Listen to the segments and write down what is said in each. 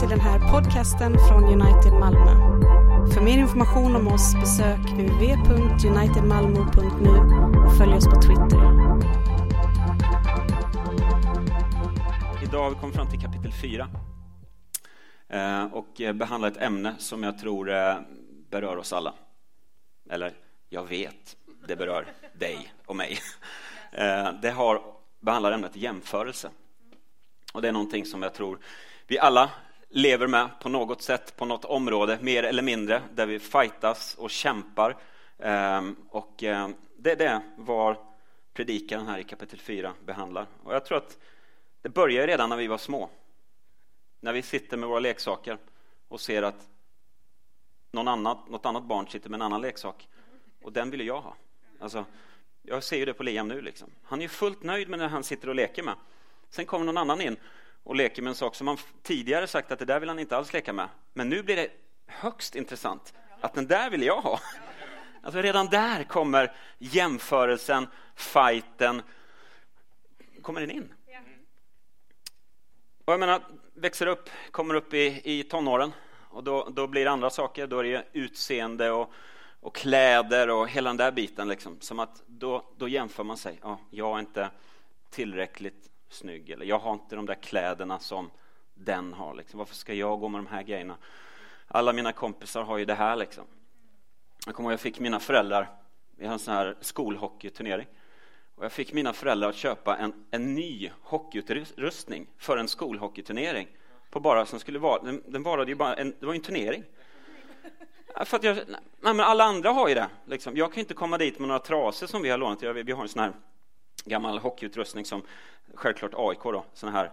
Till den här podcasten från United Malmö. För mer information om oss besök uv.unitedmalmo.nu och följ oss på Twitter. Idag har vi kommit fram till kapitel 4 eh, och eh, behandlar ett ämne som jag tror eh, berör oss alla. Eller, jag vet, det berör dig och mig. Det har, behandlar ämnet jämförelse. Och det är någonting som jag tror vi alla lever med på något sätt, på något område, mer eller mindre, där vi fightas och kämpar. Ehm, och eh, det är det var predikan här i kapitel 4 behandlar. Och jag tror att det börjar redan när vi var små. När vi sitter med våra leksaker och ser att någon annat, något annat barn sitter med en annan leksak. Och den vill jag ha. Alltså, jag ser ju det på Liam nu. Liksom. Han är fullt nöjd med det han sitter och leker med. Sen kommer någon annan in och leker med en sak som han tidigare sagt att det där vill han inte alls leka med. Men nu blir det högst intressant att den där vill jag ha. Alltså redan där kommer jämförelsen, fighten, kommer den in. Och jag menar, växer upp, kommer upp i, i tonåren och då, då blir det andra saker. Då är det utseende och, och kläder och hela den där biten. Liksom. Som att då, då jämför man sig. Ja, jag är inte tillräckligt snygg eller jag har inte de där kläderna som den har. Liksom. Varför ska jag gå med de här grejerna? Alla mina kompisar har ju det här. Liksom. Jag kommer ihåg jag fick mina föräldrar, vi hade en sån här skolhockeyturnering. Och jag fick mina föräldrar att köpa en, en ny hockeyutrustning för en skolhockeyturnering. På bara, som skulle vara, den, den varade ju bara en, det var en turnering. För att jag, nej, men alla andra har ju det. Liksom. Jag kan inte komma dit med några trasor som vi har lånat. Vi har en sån här gammal hockeyutrustning som självklart AIK då, sån här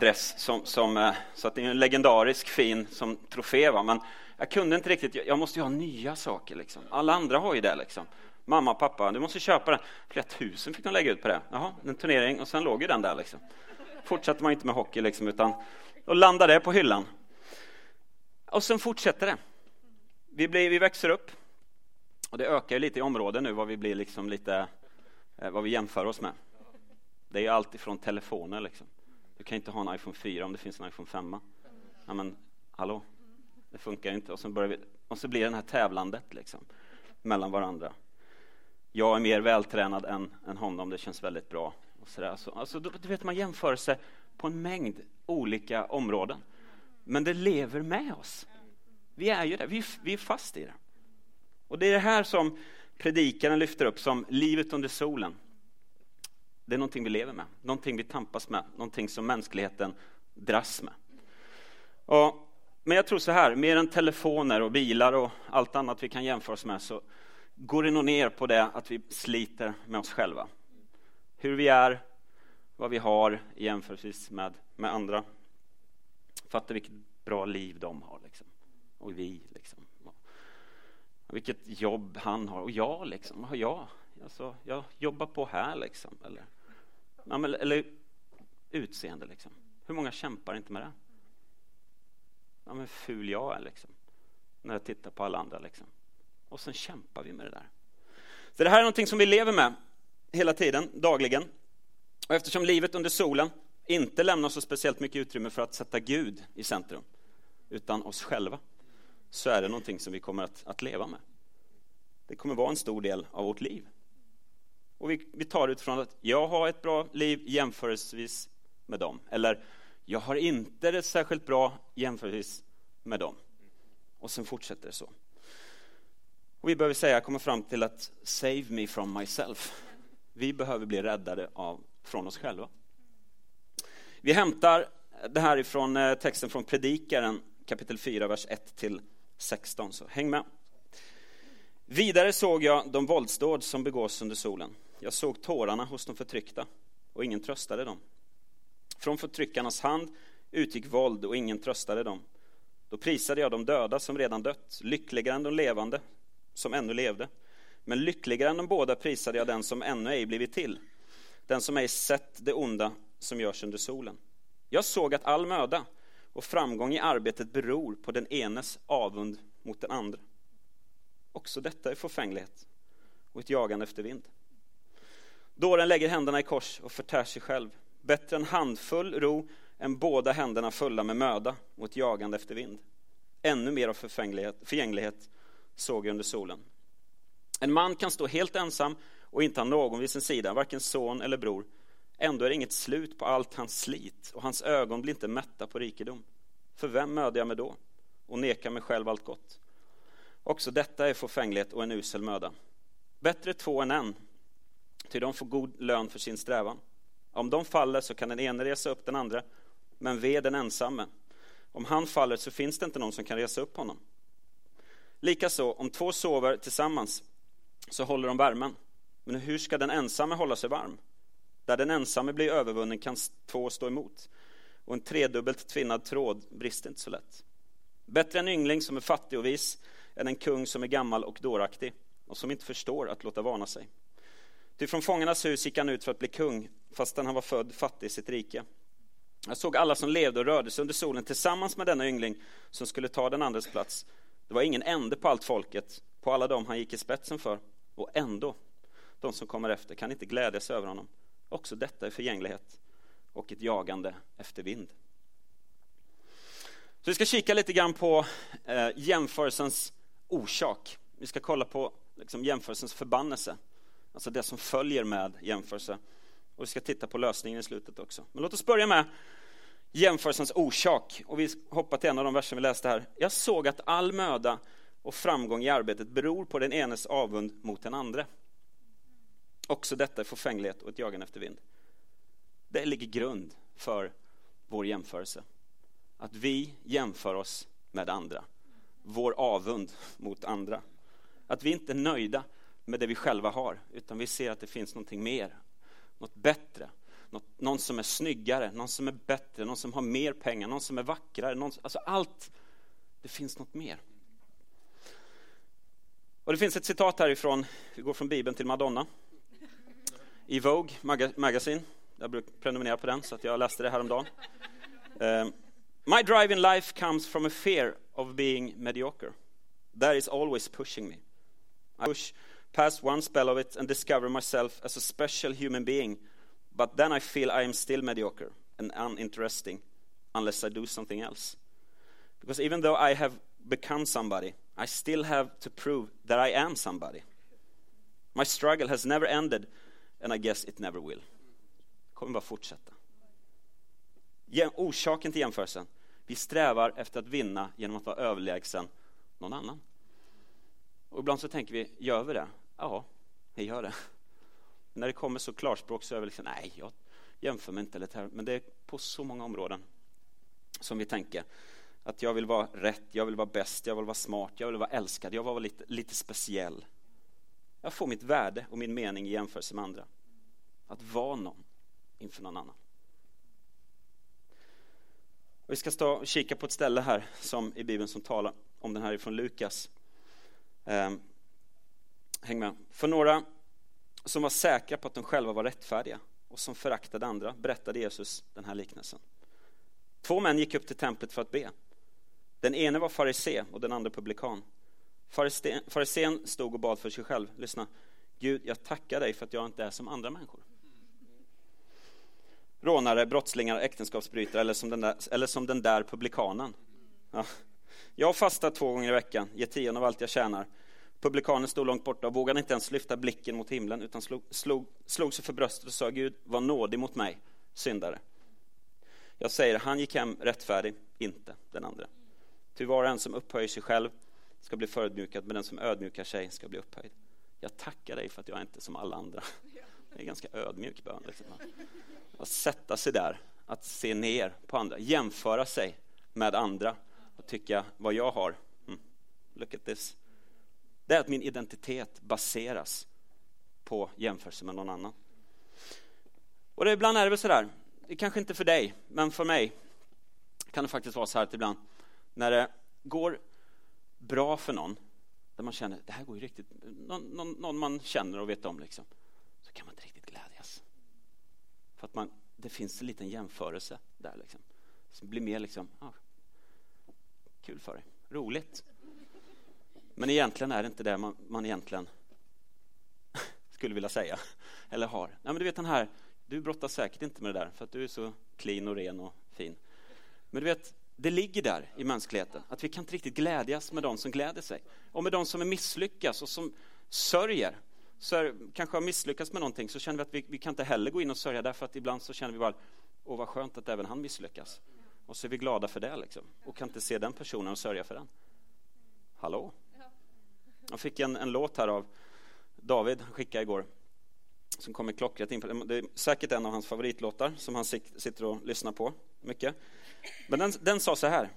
dress som, som, eh, så att det är en legendarisk fin som trofé va? men jag kunde inte riktigt, jag måste ju ha nya saker liksom. Alla andra har ju det liksom. Mamma, pappa, du måste köpa den. Flera tusen fick de lägga ut på det. Jaha, en turnering och sen låg ju den där liksom. Fortsatte man inte med hockey liksom utan då landade det på hyllan. Och sen fortsätter det. Vi, blir, vi växer upp och det ökar lite i områden nu vad vi blir liksom lite Eh, vad vi jämför oss med. Det är allt ifrån telefoner. Liksom. Du kan inte ha en iPhone 4 om det finns en iPhone 5. Ja, men hallå, det funkar inte. Och så, börjar vi, och så blir det här tävlandet liksom, mellan varandra. Jag är mer vältränad än, än honom, det känns väldigt bra. Och så där. Så, alltså, du vet, man jämför sig på en mängd olika områden. Men det lever med oss. Vi är ju där, vi, vi är fast i det. Och det är det här som predikaren lyfter upp som livet under solen. Det är någonting vi lever med, någonting vi tampas med, någonting som mänskligheten dras med. Och, men jag tror så här, mer än telefoner och bilar och allt annat vi kan jämföra oss med så går det nog ner på det att vi sliter med oss själva. Hur vi är, vad vi har jämförelsevis med, med andra. Fatta vilket bra liv de har, liksom. och vi. Liksom vilket jobb han har. Och jag, liksom, vad har jag? Alltså, jag jobbar på här, liksom. Eller, eller, eller utseende, liksom. Hur många kämpar inte med det? Ja, men ful jag är, liksom. När jag tittar på alla andra, liksom. Och sen kämpar vi med det där. Så det här är någonting som vi lever med hela tiden, dagligen. Och eftersom livet under solen inte lämnar så speciellt mycket utrymme för att sätta Gud i centrum, utan oss själva, så är det någonting som vi kommer att, att leva med. Det kommer vara en stor del av vårt liv. Och vi, vi tar det utifrån att jag har ett bra liv jämförelsevis med dem. Eller jag har inte det särskilt bra jämförelsevis med dem. Och sen fortsätter det så. Och vi behöver säga, komma fram till att save me from myself. Vi behöver bli räddade av, från oss själva. Vi hämtar det här ifrån eh, texten från Predikaren kapitel 4, vers 1 till 16. Så häng med. Vidare såg jag de våldsdåd som begås under solen. Jag såg tårarna hos de förtryckta och ingen tröstade dem. Från förtryckarnas hand utgick våld och ingen tröstade dem. Då prisade jag de döda som redan dött, lyckligare än de levande som ännu levde. Men lyckligare än de båda prisade jag den som ännu ej blivit till, den som ej sett det onda som görs under solen. Jag såg att all möda och framgång i arbetet beror på den enes avund mot den andra. Också detta är förfänglighet och ett jagande efter vind. Dåren lägger händerna i kors och förtär sig själv. Bättre en handfull ro än båda händerna fulla med möda och ett jagande efter vind. Ännu mer av förgänglighet såg jag under solen. En man kan stå helt ensam och inte ha någon vid sin sida, varken son eller bror. Ändå är det inget slut på allt hans slit och hans ögon blir inte mätta på rikedom. För vem mödar jag mig då och nekar mig själv allt gott? Också detta är förfänglighet och en usel möda. Bättre två än en, ty de får god lön för sin strävan. Om de faller så kan den ene resa upp den andra, men ve den ensamme. Om han faller så finns det inte någon som kan resa upp honom. Likaså, om två sover tillsammans så håller de värmen. Men hur ska den ensamme hålla sig varm? Där den ensamme blir övervunnen kan två stå emot. Och en tredubbelt tvinnad tråd brister inte så lätt. Bättre en yngling som är fattig och vis än en kung som är gammal och dåraktig och som inte förstår att låta varna sig. Ty från fångarnas hus gick han ut för att bli kung fastän han var född fattig i sitt rike. Jag såg alla som levde och rörde sig under solen tillsammans med denna yngling som skulle ta den andres plats. Det var ingen ände på allt folket, på alla dem han gick i spetsen för. Och ändå, de som kommer efter kan inte glädjas över honom. Också detta är förgänglighet och ett jagande efter vind. Så vi ska kika lite grann på eh, jämförelsens orsak. Vi ska kolla på liksom, jämförelsens förbannelse, alltså det som följer med jämförelse. Och vi ska titta på lösningen i slutet också. Men låt oss börja med jämförelsens orsak. Och vi hoppar till en av de verser vi läste här. Jag såg att all möda och framgång i arbetet beror på den enes avund mot den andra. Också detta är förfänglighet och ett jagande efter vind. Det ligger grund för vår jämförelse. Att vi jämför oss med andra. Vår avund mot andra. Att vi inte är nöjda med det vi själva har, utan vi ser att det finns någonting mer, något bättre. Något, någon som är snyggare, någon som är bättre, någon som har mer pengar, någon som är vackrare. Någon, alltså allt, det finns något mer. Och Det finns ett citat härifrån, vi går från Bibeln till Madonna. I Vogue Magazine, jag brukar prenumerera på den så att jag läste det häromdagen. Um, My drive in life comes from a fear of being mediocre. That is always pushing me. I push past one spell of it and discover myself as a special human being, but then I feel I am still mediocre and uninteresting unless I do something else. Because even though I have become somebody, I still have to prove that I am somebody. My struggle has never ended, and I guess it never will. Det kommer bara fortsätta. Orsaken till jämförelsen. Vi strävar efter att vinna genom att vara överlägsen någon annan. Och ibland så tänker vi, gör vi det? Ja, vi gör det. Men när det kommer så klarspråk så är vi liksom, nej, jag jämför mig inte. Lite här. Men det är på så många områden som vi tänker att jag vill vara rätt, jag vill vara bäst, jag vill vara smart, jag vill vara älskad, jag vill vara lite, lite speciell. Jag får mitt värde och min mening i jämförelse med andra. Att vara någon inför någon annan. Vi ska stå och kika på ett ställe här som i Bibeln som talar om den här ifrån Lukas. Ehm, häng med. För några som var säkra på att de själva var rättfärdiga och som föraktade andra berättade Jesus den här liknelsen. Två män gick upp till templet för att be. Den ene var farisé och den andra publikan. Farisén stod och bad för sig själv. Lyssna. Gud, jag tackar dig för att jag inte är som andra människor. Rånare, brottslingar, äktenskapsbrytare eller som den där, eller som den där publikanen. Ja. Jag fastar två gånger i veckan, ger tion av allt jag tjänar. Publikanen stod långt borta och vågade inte ens lyfta blicken mot himlen utan slog, slog, slog sig för bröstet och sa Gud, var nådig mot mig, syndare. Jag säger, han gick hem rättfärdig, inte den andra. Ty var och en som upphöjer sig själv ska bli förödmjukad, men den som ödmjukar sig ska bli upphöjd. Jag tackar dig för att jag inte är som alla andra. Det är ganska ödmjuk bön. Liksom. Att sätta sig där, att se ner på andra, jämföra sig med andra och tycka vad jag har. Mm. Look at this. Det är att min identitet baseras på jämförelse med någon annan. Och det, ibland är det väl sådär, det kanske inte för dig, men för mig kan det faktiskt vara så här att ibland när det går bra för någon, där man känner det här går ju riktigt, någon, någon, någon man känner och vet om, liksom, så kan man inte riktigt glädjas. För att man, det finns en liten jämförelse där. Liksom, som blir mer liksom, ah, kul för dig, roligt. Men egentligen är det inte det man, man egentligen skulle vilja säga, eller har. Nej, men du vet den här, du brottas säkert inte med det där, för att du är så clean och ren och fin. Men du vet, det ligger där i mänskligheten, att vi kan inte riktigt glädjas med de som gläder sig. Och med de som är misslyckas och som sörjer. Så kanske har misslyckats med någonting så känner vi att vi, vi kan inte heller gå in och sörja därför att ibland så känner vi bara, åh vad skönt att även han misslyckas. Och så är vi glada för det liksom. Och kan inte se den personen och sörja för den. Hallå? Jag fick en, en låt här av David, han skickade igår som kommer klockrent in på. Det är säkert en av hans favoritlåtar som han sitter och lyssnar på mycket. Men den, den sa så här.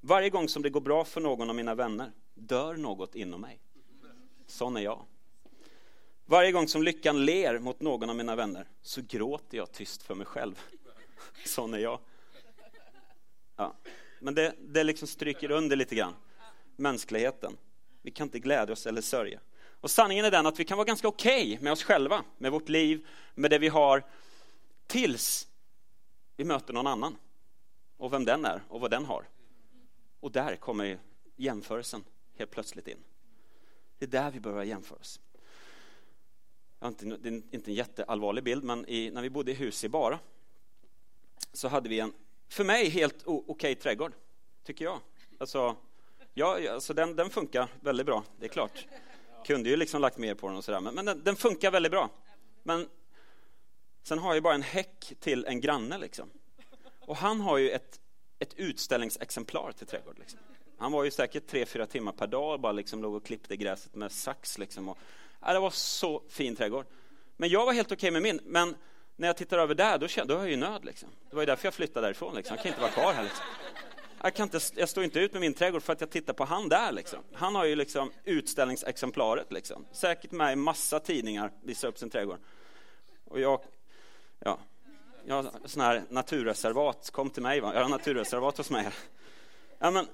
Varje gång som det går bra för någon av mina vänner dör något inom mig. Sån är jag. Varje gång som lyckan ler mot någon av mina vänner så gråter jag tyst för mig själv. Sån är jag. Ja. Men det, det liksom stryker under lite grann mänskligheten. Vi kan inte glädja oss eller sörja. Och sanningen är den att vi kan vara ganska okej okay med oss själva, med vårt liv, med det vi har, tills vi möter någon annan. Och vem den är och vad den har. Och där kommer jämförelsen helt plötsligt in. Det är där vi börjar jämföra oss. Det är inte en jätteallvarlig bild, men i, när vi bodde i hus i Bara så hade vi en, för mig, helt okej okay trädgård, tycker jag. Alltså, ja, alltså den, den funkar väldigt bra, det är klart. Kunde ju liksom lagt mer på den och sådär, men, men den, den, funkar väldigt bra. Men sen har jag bara en häck till en granne liksom. Och han har ju ett, ett utställningsexemplar till trädgård. Liksom. Han var ju säkert tre, fyra timmar per dag och bara liksom låg och klippte gräset med sax. Liksom. Och, ja, det var så fin trädgård. Men jag var helt okej okay med min. Men när jag tittar över där, då, då har jag ju nöd. Liksom. Det var ju därför jag flyttade därifrån. Liksom. Jag kan inte vara kvar här. Liksom. Jag, kan inte, jag står inte ut med min trädgård för att jag tittar på han där. Liksom. Han har ju liksom utställningsexemplaret. Liksom. Säkert med i massa tidningar, visar upp sin trädgård. Och jag, ja, jag har sån här naturreservat, kom till mig. Va? Jag har naturreservat hos mig. Ja, men,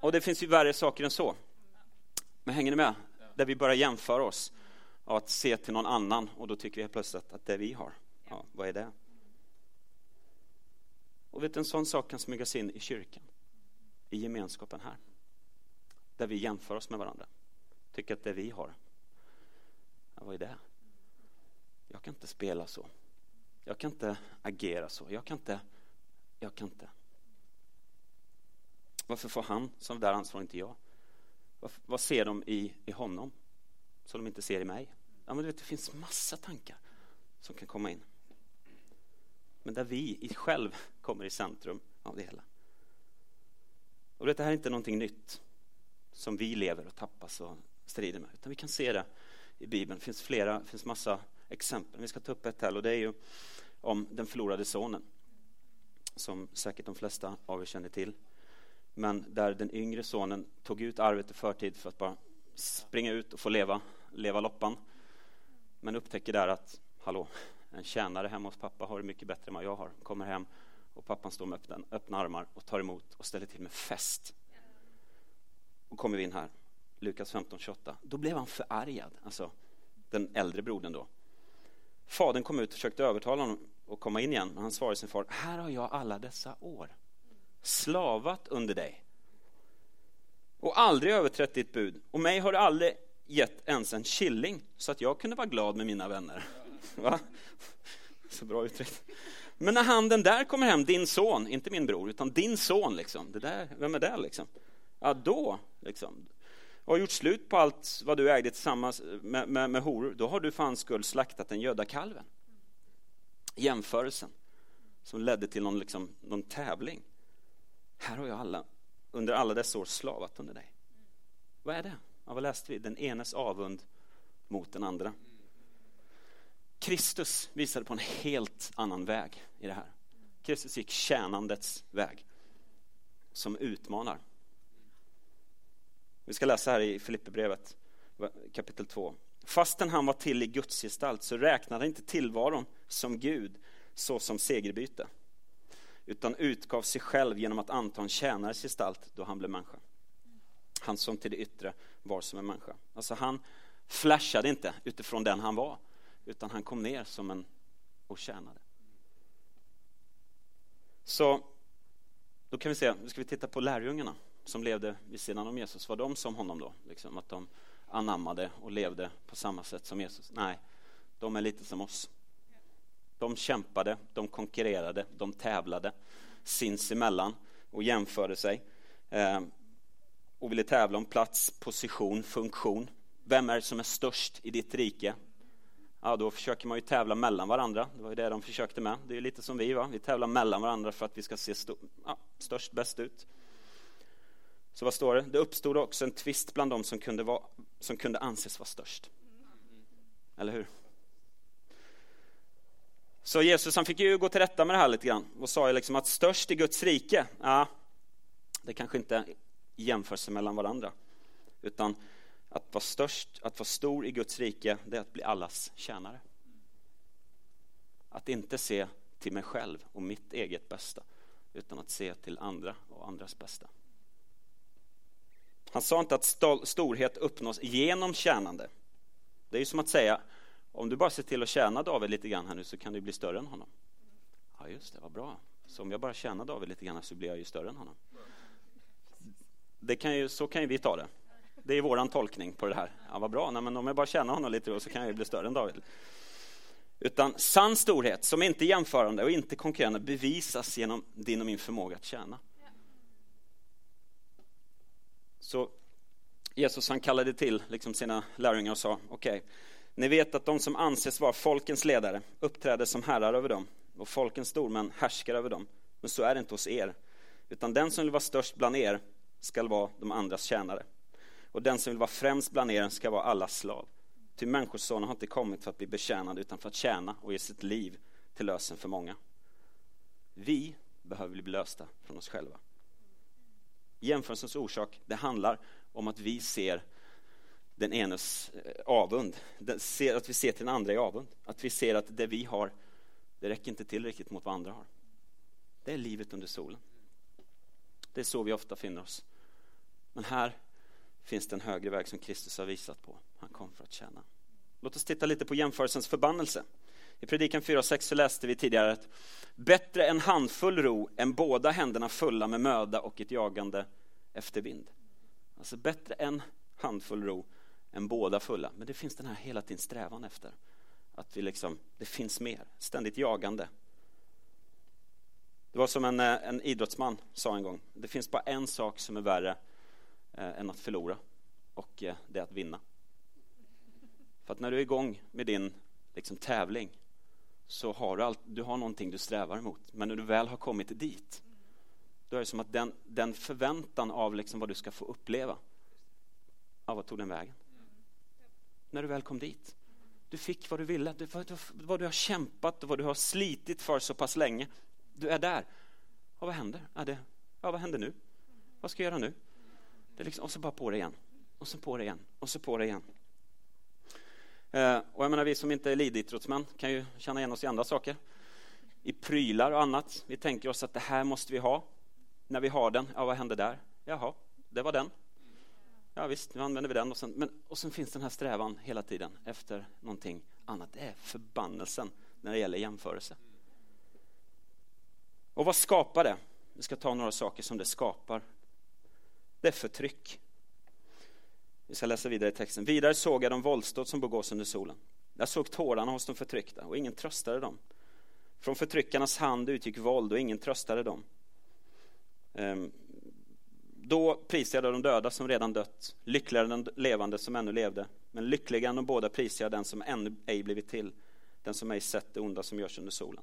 och det finns ju värre saker än så. Men hänger ni med? Där vi börjar jämföra oss och att se till någon annan och då tycker vi helt plötsligt att det vi har, ja, vad är det? Och vet du, en sån sak kan smygas in i kyrkan, i gemenskapen här. Där vi jämför oss med varandra. Tycker att det vi har, ja, vad är det? Jag kan inte spela så. Jag kan inte agera så. Jag kan inte. Jag kan inte. Varför får han som där ansvar inte jag? Varför, vad ser de i, i honom som de inte ser i mig? Ja, men vet, det finns massa tankar som kan komma in. Men där vi i själv kommer i centrum av det hela. Och det här är inte någonting nytt som vi lever och tappas och strider med. Utan vi kan se det i Bibeln. Det finns flera, det finns massa exempel. Vi ska ta upp ett här och det är ju om den förlorade sonen. Som säkert de flesta av er känner till. Men där den yngre sonen tog ut arvet i förtid för att bara springa ut och få leva, leva loppan. Men upptäcker där att, hallå, en tjänare hemma hos pappa har det mycket bättre än vad jag har. Kommer hem och pappan står med öppna, öppna armar och tar emot och ställer till med fest. Och kommer vi in här, Lukas 15.28. Då blev han förargad, alltså den äldre brodern då. Fadern kom ut och försökte övertala honom att komma in igen. Men han svarade sin far, här har jag alla dessa år slavat under dig och aldrig överträtt ditt bud. Och mig har du aldrig gett ens en killing så att jag kunde vara glad med mina vänner. Va? Så bra uttryckt. Men när han den där kommer hem, din son, inte min bror, utan din son, liksom, det där, vem är det liksom? Ja, då, liksom, och gjort slut på allt vad du ägde tillsammans med, med, med horor, då har du för hans skull slaktat den gödda kalven. Jämförelsen som ledde till någon, liksom, någon tävling. Här har jag alla, under alla dessa år slavat under dig. Vad är det? Ja, vad läste vi? Den enes avund mot den andra. Kristus visade på en helt annan väg i det här. Kristus gick tjänandets väg som utmanar. Vi ska läsa här i Filipperbrevet kapitel 2. Fastän han var till i Guds gestalt så räknade han inte tillvaron som Gud så som segerbyte utan utgav sig själv genom att anta en tjänares gestalt då han blev människa. Han som till det yttre var som en människa. Alltså han flashade inte utifrån den han var utan han kom ner som en och tjänade. Så då kan vi se, nu ska vi titta på lärjungarna som levde vid sidan om Jesus. Var de som honom då? Liksom att de anammade och levde på samma sätt som Jesus? Nej, de är lite som oss. De kämpade, de konkurrerade, de tävlade. sinsemellan och jämförde sig. Eh, och ville tävla om plats, position, funktion. Vem är det som är störst i ditt rike? Ja, då försöker man ju tävla mellan varandra. Det var ju det de försökte med. Det är lite som vi, va? Vi tävlar mellan varandra för att vi ska se st- ja, störst, bäst ut. Så vad står det? Det uppstod också en tvist bland dem som kunde, vara, som kunde anses vara störst. Eller hur? Så Jesus han fick ju gå till rätta med det här lite grann och sa ju liksom att störst i Guds rike, ja, det kanske inte jämför sig mellan varandra. Utan att vara störst, att vara stor i Guds rike, det är att bli allas tjänare. Att inte se till mig själv och mitt eget bästa, utan att se till andra och andras bästa. Han sa inte att storhet uppnås genom tjänande. Det är ju som att säga, om du bara ser till att tjäna David lite grann här nu så kan du bli större än honom. Ja, just det, vad bra. Så om jag bara tjänar David lite grann så blir jag ju större än honom. Det kan ju, så kan ju vi ta det. Det är våran tolkning på det här. Ja, vad bra, Nej, men om jag bara tjänar honom lite så kan jag ju bli större än David. Utan sann storhet, som inte är jämförande och inte konkurrerande, bevisas genom din och min förmåga att tjäna. Så Jesus han kallade till liksom sina lärjungar och sa, okej, okay, ni vet att de som anses vara folkens ledare uppträder som herrar över dem och folkens stormän härskar över dem. Men så är det inte hos er, utan den som vill vara störst bland er skall vara de andras tjänare. Och den som vill vara främst bland er ska vara allas slav. Ty Människosonen har inte kommit för att bli betjänad utan för att tjäna och ge sitt liv till lösen för många. Vi behöver bli lösta från oss själva. Jämförelsens orsak, det handlar om att vi ser den enes eh, avund. Att vi ser till den andra i avund. Att vi ser att det vi har, det räcker inte till riktigt mot vad andra har. Det är livet under solen. Det är så vi ofta finner oss. Men här finns det en högre väg som Kristus har visat på. Han kom för att tjäna. Låt oss titta lite på jämförelsens förbannelse. I predikan 4 och 6 så läste vi tidigare att bättre en handfull ro än båda händerna fulla med möda och ett jagande efter vind. Alltså bättre en handfull ro än båda fulla. Men det finns den här hela tiden strävan efter. Att vi liksom, det finns mer, ständigt jagande. Det var som en, eh, en idrottsman sa en gång, det finns bara en sak som är värre eh, än att förlora och eh, det är att vinna. För att när du är igång med din liksom, tävling så har du, all, du har någonting du strävar emot. Men när du väl har kommit dit, då är det som att den, den förväntan av liksom vad du ska få uppleva, ja, vad tog den vägen? När du väl kom dit. Du fick vad du ville, du, vad, vad du har kämpat och vad du har slitit för så pass länge. Du är där. Och vad händer? Ja, det, ja, vad händer nu? Vad ska jag göra nu? Det liksom, och så bara på det igen. Och så på det igen. Och så på det igen. Eh, och jag menar, vi som inte är elitidrottsmän kan ju känna igen oss i andra saker. I prylar och annat. Vi tänker oss att det här måste vi ha. När vi har den, ja vad händer där? Jaha, det var den. Ja visst, nu använder vi den. Och sen, men, och sen finns den här strävan hela tiden efter någonting annat. Det är förbannelsen när det gäller jämförelse. Och vad skapar det? Vi ska ta några saker som det skapar. Det är förtryck. Vi ska läsa vidare i texten. Vidare såg jag de våldsdåd som begås under solen. Jag såg tårarna hos de förtryckta och ingen tröstade dem. Från förtryckarnas hand utgick våld och ingen tröstade dem. Ehm, då prisade jag de döda som redan dött, lyckligare den levande som ännu levde. Men lyckligare än de båda prisade jag den som ännu ej blivit till, den som ej sett det onda som görs under solen.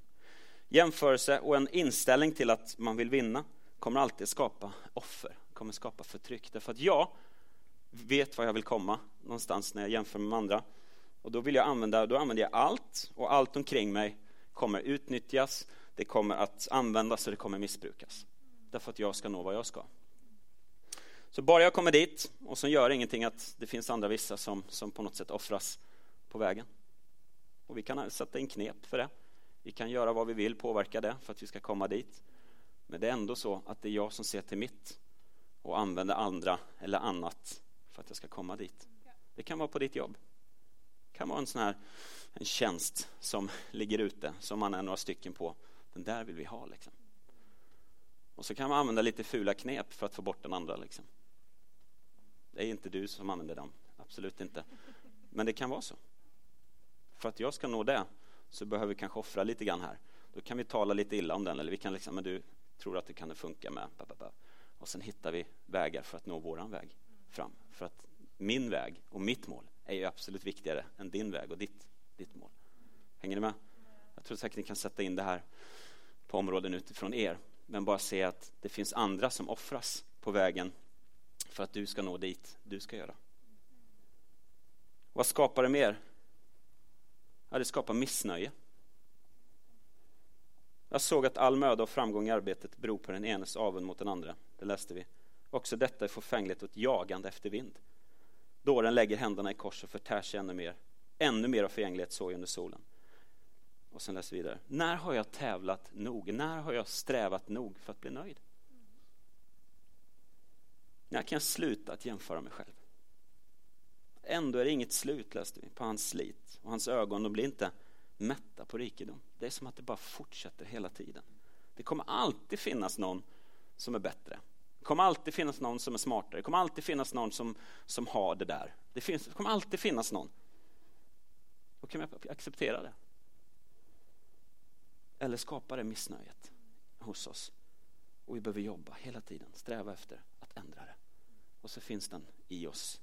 Jämförelse och en inställning till att man vill vinna kommer alltid skapa offer, kommer skapa förtryck. Därför att jag vet var jag vill komma någonstans när jag jämför med andra. Och då vill jag använda, då använder jag allt och allt omkring mig kommer utnyttjas, det kommer att användas och det kommer missbrukas. Därför att jag ska nå vad jag ska. Så bara jag kommer dit och så gör ingenting att det finns andra vissa som, som på något sätt offras på vägen. Och vi kan sätta in knep för det. Vi kan göra vad vi vill, påverka det för att vi ska komma dit. Men det är ändå så att det är jag som ser till mitt och använder andra eller annat för att jag ska komma dit. Det kan vara på ditt jobb. Det kan vara en sån här en tjänst som ligger ute, som man är några stycken på. Den där vill vi ha. Liksom. Och så kan man använda lite fula knep för att få bort den andra. Liksom. Det är inte du som använder dem, absolut inte. Men det kan vara så. För att jag ska nå det så behöver vi kanske offra lite grann här. Då kan vi tala lite illa om den, eller vi kan liksom, men du, tror att det kan funka med. Och sen hittar vi vägar för att nå våran väg fram. För att min väg och mitt mål är ju absolut viktigare än din väg och ditt, ditt mål. Hänger ni med? Jag tror säkert ni kan sätta in det här på områden utifrån er. Men bara se att det finns andra som offras på vägen för att du ska nå dit du ska göra. Vad skapar det mer? Ja, det skapar missnöje. Jag såg att all möda och framgång i arbetet beror på den enes avund mot den andra. Det läste vi. Också detta är förfängligt och ett jagande efter vind. Dåren lägger händerna i kors och förtär sig ännu mer. Ännu mer av förgänglighet såg under solen. Och sen läser vi vidare. När har jag tävlat nog? När har jag strävat nog för att bli nöjd? När kan jag sluta att jämföra mig själv? Ändå är det inget slut, läste vi, på hans slit. Och hans ögon, de blir inte mätta på rikedom. Det är som att det bara fortsätter hela tiden. Det kommer alltid finnas någon som är bättre. Det kommer alltid finnas någon som är smartare. Det kommer alltid finnas någon som, som har det där. Det, finns, det kommer alltid finnas någon. Då kan vi acceptera det. Eller skapa det missnöjet hos oss. Och vi behöver jobba hela tiden, sträva efter att ändra det. Och så finns den i oss,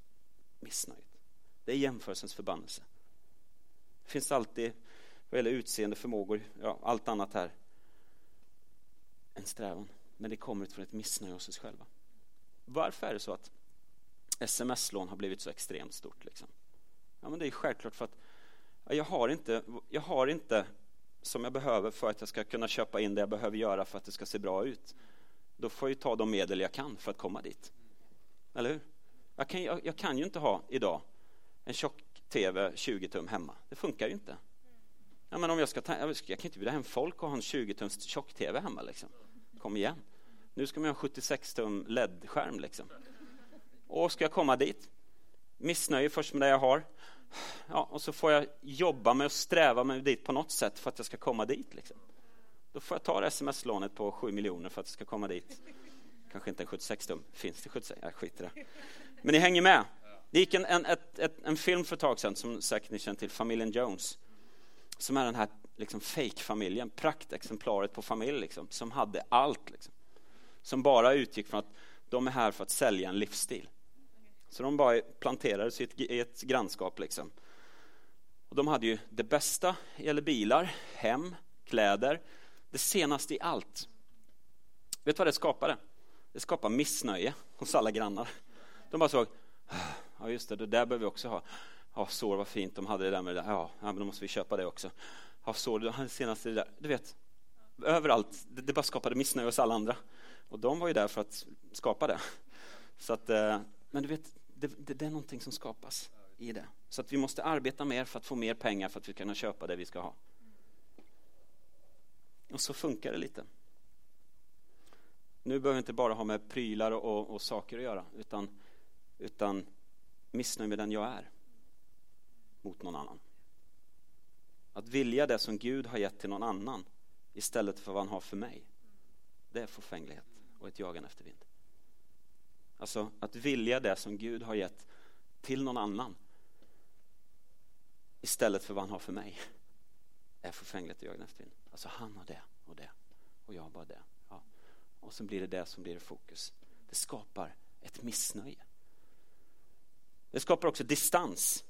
missnöjet. Det är jämförelsens förbannelse. Det finns alltid, vad gäller utseende, förmågor, ja, allt annat här, en strävan. Men det kommer utifrån ett missnöje hos oss själva. Varför är det så att sms-lån har blivit så extremt stort? Liksom? Ja, men det är självklart för att jag har, inte, jag har inte som jag behöver för att jag ska kunna köpa in det jag behöver göra för att det ska se bra ut. Då får jag ta de medel jag kan för att komma dit. Eller hur? Jag kan, jag, jag kan ju inte ha idag en tjock-tv 20 tum hemma. Det funkar ju inte. Ja, men om jag, ska ta, jag kan inte bjuda hem folk och ha en 20 tums tjock-tv hemma. Liksom. Kom igen. Nu ska man ha en 76 tum LED-skärm. Liksom. Och ska jag komma dit? Missnöje först med det jag har. Ja, och så får jag jobba med och sträva mig dit på något sätt för att jag ska komma dit. Liksom. Då får jag ta det sms-lånet på 7 miljoner för att jag ska komma dit. Kanske inte en 76 tum. Finns det 76? Jag skiter det. Men ni hänger med. Det gick en, en, ett, ett, en film för ett tag sedan som säkert ni känner till, Familjen Jones. Som är den här liksom fake-familjen, praktexemplaret på familj liksom, som hade allt. Liksom. Som bara utgick från att de är här för att sälja en livsstil. Så de bara planterades i ett, i ett grannskap. Liksom. Och de hade ju det bästa, eller bilar, hem, kläder, det senaste i allt. Vet du vad det skapade? Det skapade missnöje hos alla grannar. De bara såg, ah, ja just det, det där behöver vi också ha. Ja, så vad fint de hade det där med det där. Ja, men då måste vi köpa det också. Ja, så senaste där. Du vet, överallt. Det, det bara skapade missnöje hos alla andra. Och de var ju där för att skapa det. Så att, eh, men du vet, det, det, det är någonting som skapas i det. Så att vi måste arbeta mer för att få mer pengar för att vi ska kunna köpa det vi ska ha. Och så funkar det lite. Nu behöver vi inte bara ha med prylar och, och saker att göra utan, utan missnöje med den jag är mot någon annan. Att vilja det som Gud har gett till någon annan istället för vad han har för mig. Det är förfänglighet och ett jagande efter vind. Alltså att vilja det som Gud har gett till någon annan istället för vad han har för mig är förfängligt och jagande efter vind. Alltså han har det och det och jag har bara det. Ja. Och så blir det det som blir fokus. Det skapar ett missnöje. Det skapar också distans.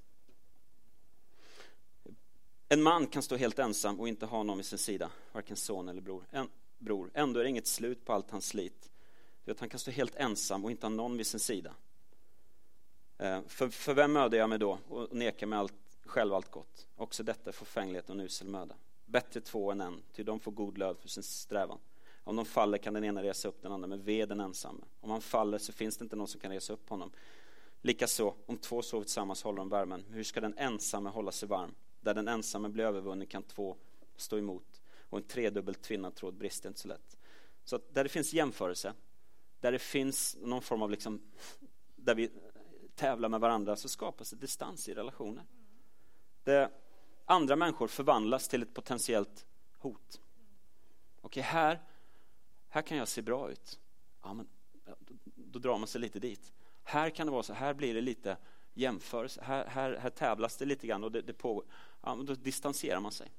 En man kan stå helt ensam och inte ha någon vid sin sida, varken son eller bror. En, bror. Ändå är det inget slut på allt hans slit. För han kan stå helt ensam och inte ha någon vid sin sida. Eh, för, för vem mödar jag mig då och nekar mig allt, själv allt gott? Också detta är förfänglighet och en usel möda. Bättre två än en, ty de får god lön för sin strävan. Om de faller kan den ena resa upp den andra, men ve den ensamme. Om han faller så finns det inte någon som kan resa upp honom. Likaså, om två sover tillsammans håller de värmen. Hur ska den ensamme hålla sig varm? Där den ensamme blir övervunnen kan två stå emot. Och en tredubbel tvinnad tråd brister inte så lätt. Så där det finns jämförelse, där det finns någon form av liksom, där vi tävlar med varandra så skapas det distans i relationer. Det, andra människor förvandlas till ett potentiellt hot. Okej, här, här kan jag se bra ut. Ja, men, då drar man sig lite dit. Här kan det vara så, här blir det lite jämförelse. Här, här, här tävlas det lite grann och det, det pågår. Ja, då distanserar man sig.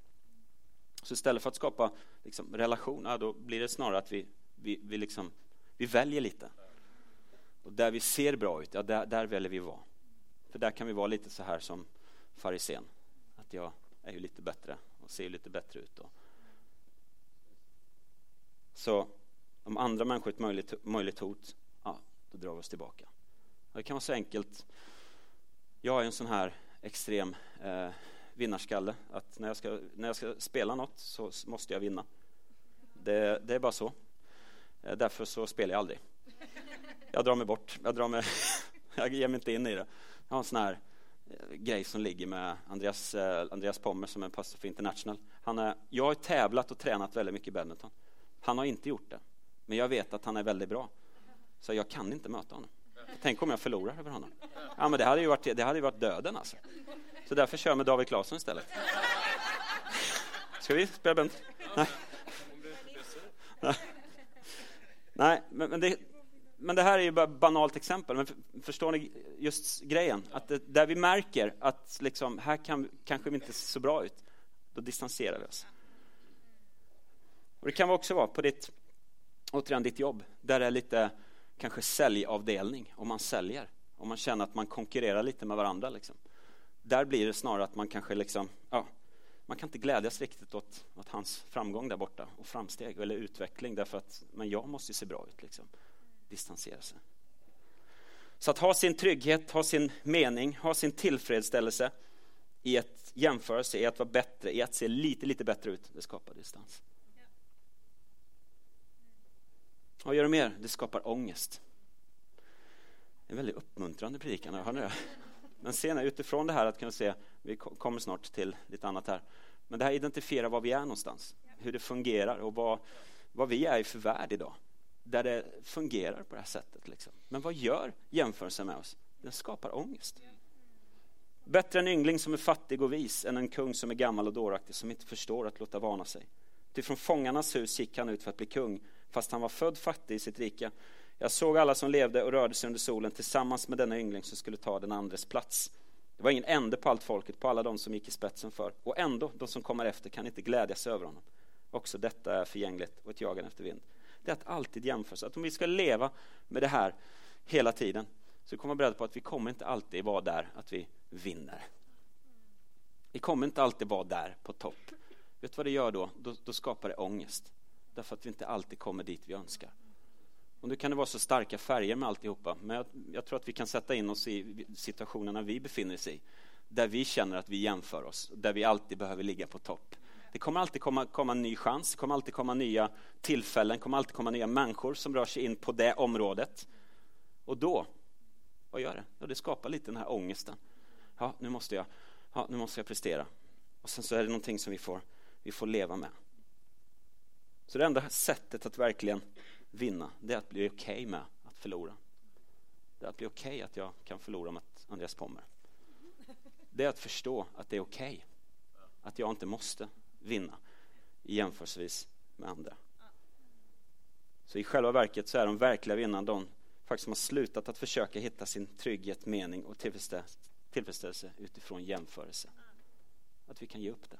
Så istället för att skapa liksom, relation, ja, då blir det snarare att vi vi, vi, liksom, vi väljer lite. Och där vi ser bra ut, ja, där, där väljer vi vara. För där kan vi vara lite så här som farisén. Att jag är ju lite bättre och ser lite bättre ut. Då. Så om andra människor är ett möjligt, möjligt hot, ja, då drar vi oss tillbaka. Det kan vara så enkelt. Jag är en sån här extrem eh, vinnarskalle. Att när jag, ska, när jag ska spela något så måste jag vinna. Det, det är bara så. Eh, därför så spelar jag aldrig. Jag drar mig bort. Jag, drar mig, jag ger mig inte in i det. Jag har en sån här eh, grej som ligger med Andreas, eh, Andreas Pommer som är pastor för International. Han är, jag har tävlat och tränat väldigt mycket i badminton. Han har inte gjort det. Men jag vet att han är väldigt bra. Så jag kan inte möta honom. Tänk om jag förlorar över honom. Ja, men det hade ju varit, det hade ju varit döden alltså. Så därför kör jag med David Claesson istället. Ska vi spela badminton? Nej. Nej. Nej, men, men, det, men det här är ju bara ett banalt exempel. Men förstår ni just grejen? Att det, där vi märker att liksom, här kan, kanske vi inte ser så bra ut, då distanserar vi oss. Och Det kan också vara på ditt, återigen ditt jobb, där det är lite kanske säljavdelning, om man säljer. Om man känner att man konkurrerar lite med varandra. Liksom. Där blir det snarare att man kanske liksom, ja, man kan inte glädjas riktigt åt, åt, hans framgång där borta och framsteg eller utveckling därför att men jag måste se bra ut. Liksom. Distansera sig. Så att ha sin trygghet, ha sin mening, ha sin tillfredsställelse i att jämförelse, i att vara bättre, i att se lite, lite bättre ut, det skapar distans. Vad gör det mer? Det skapar ångest. En väldigt uppmuntrande predikan, hör ni det? Men senare utifrån det här att kunna se, vi kommer snart till lite annat här, men det här identifierar var vi är någonstans, hur det fungerar och vad, vad vi är i för värld idag. Där det fungerar på det här sättet. Liksom. Men vad gör jämförelsen med oss? Den skapar ångest. Bättre en yngling som är fattig och vis än en kung som är gammal och dåraktig som inte förstår att låta vana sig. Till från fångarnas hus gick han ut för att bli kung fast han var född fattig i sitt rike. Jag såg alla som levde och rörde sig under solen tillsammans med denna yngling som skulle ta den andres plats. Det var ingen ände på allt folket, på alla de som gick i spetsen för. Och ändå, de som kommer efter kan inte glädjas över honom. Också detta är förgängligt och ett jagande efter vind. Det är att alltid jämföra Att om vi ska leva med det här hela tiden så kommer vi beredda på att vi kommer inte alltid vara där att vi vinner. Vi kommer inte alltid vara där på topp. Vet du vad det gör då? Då, då skapar det ångest. Därför att vi inte alltid kommer dit vi önskar. Och nu kan det vara så starka färger med alltihopa, men jag, jag tror att vi kan sätta in oss i situationerna vi befinner oss i, där vi känner att vi jämför oss, där vi alltid behöver ligga på topp. Det kommer alltid komma, komma en ny chans, det kommer alltid komma nya tillfällen, det kommer alltid komma nya människor som rör sig in på det området. Och då, vad gör det? Ja, det skapar lite den här ångesten. Ja, nu måste jag, ja, nu måste jag prestera. Och sen så är det någonting som vi får, vi får leva med. Så det enda sättet att verkligen vinna, det är att bli okej okay med att förlora. Det är att bli okej okay att jag kan förlora mot Andreas Pommer. Det är att förstå att det är okej. Okay. Att jag inte måste vinna jämförelsevis med andra. Så i själva verket så är de verkliga vinnarna de faktiskt som har slutat att försöka hitta sin trygghet, mening och tillfredsställelse utifrån jämförelse. Att vi kan ge upp det.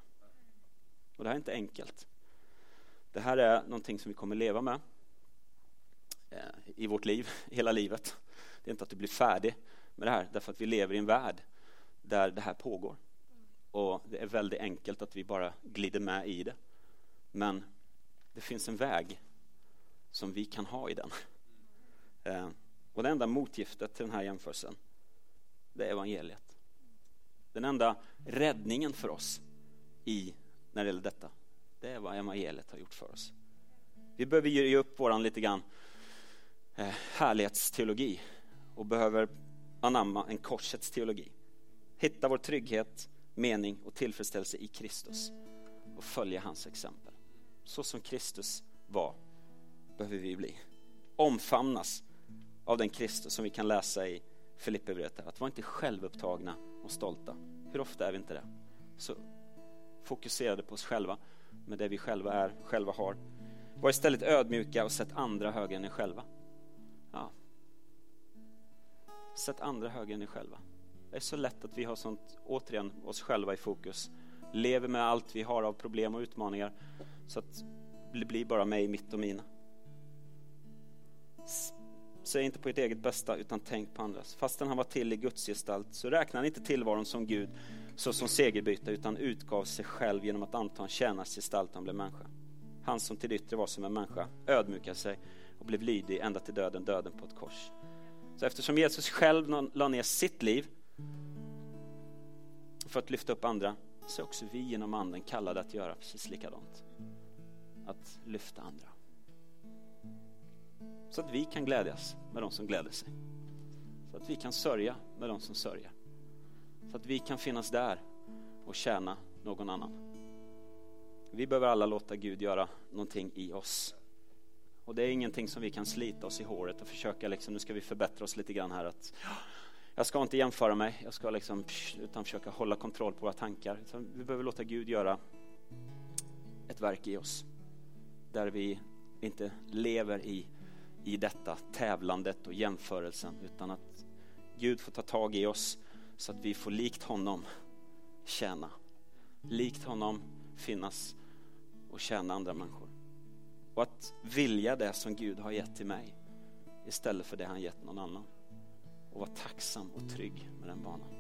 Och det här är inte enkelt. Det här är någonting som vi kommer leva med Eh, i vårt liv, hela livet. Det är inte att du blir färdig med det här, därför att vi lever i en värld där det här pågår. Och det är väldigt enkelt att vi bara glider med i det. Men det finns en väg som vi kan ha i den. Eh, och det enda motgiftet till den här jämförelsen, det är evangeliet. Den enda räddningen för oss i, när det gäller detta, det är vad evangeliet har gjort för oss. Vi behöver ge upp våran lite grann Eh, härlighetsteologi och behöver anamma en korsets teologi. Hitta vår trygghet, mening och tillfredsställelse i Kristus och följa hans exempel. Så som Kristus var behöver vi bli. Omfamnas av den Kristus som vi kan läsa i Filipperbrevet. Att vara inte självupptagna och stolta. Hur ofta är vi inte det? Så fokuserade på oss själva med det vi själva är, själva har. Var istället ödmjuka och sätt andra högre än er själva. Sätt andra högre än er själva. Det är så lätt att vi har sånt, återigen, oss själva i fokus. Lever med allt vi har av problem och utmaningar så att det blir bara mig, mitt och mina. Säg inte på ert eget bästa utan tänk på andras. Fastän han var till i Guds gestalt så räknade han inte tillvaron som Gud såsom segerbyte utan utgav sig själv genom att anta en tjänars gestalt han blev människa. Han som till yttre var som en människa ödmjukade sig och blev lydig ända till döden, döden på ett kors. Så eftersom Jesus själv la ner sitt liv för att lyfta upp andra så är också vi genom anden kallade att göra precis likadant. Att lyfta andra. Så att vi kan glädjas med de som gläder sig. Så att vi kan sörja med de som sörjer. Så att vi kan finnas där och tjäna någon annan. Vi behöver alla låta Gud göra någonting i oss. Och det är ingenting som vi kan slita oss i håret och försöka liksom, nu ska vi förbättra oss lite grann här att jag ska inte jämföra mig, jag ska liksom, utan försöka hålla kontroll på våra tankar. Så vi behöver låta Gud göra ett verk i oss. Där vi inte lever i, i detta tävlandet och jämförelsen utan att Gud får ta tag i oss så att vi får likt honom tjäna. Likt honom finnas och tjäna andra människor. Och att vilja det som Gud har gett till mig istället för det han gett någon annan. Och vara tacksam och trygg med den banan.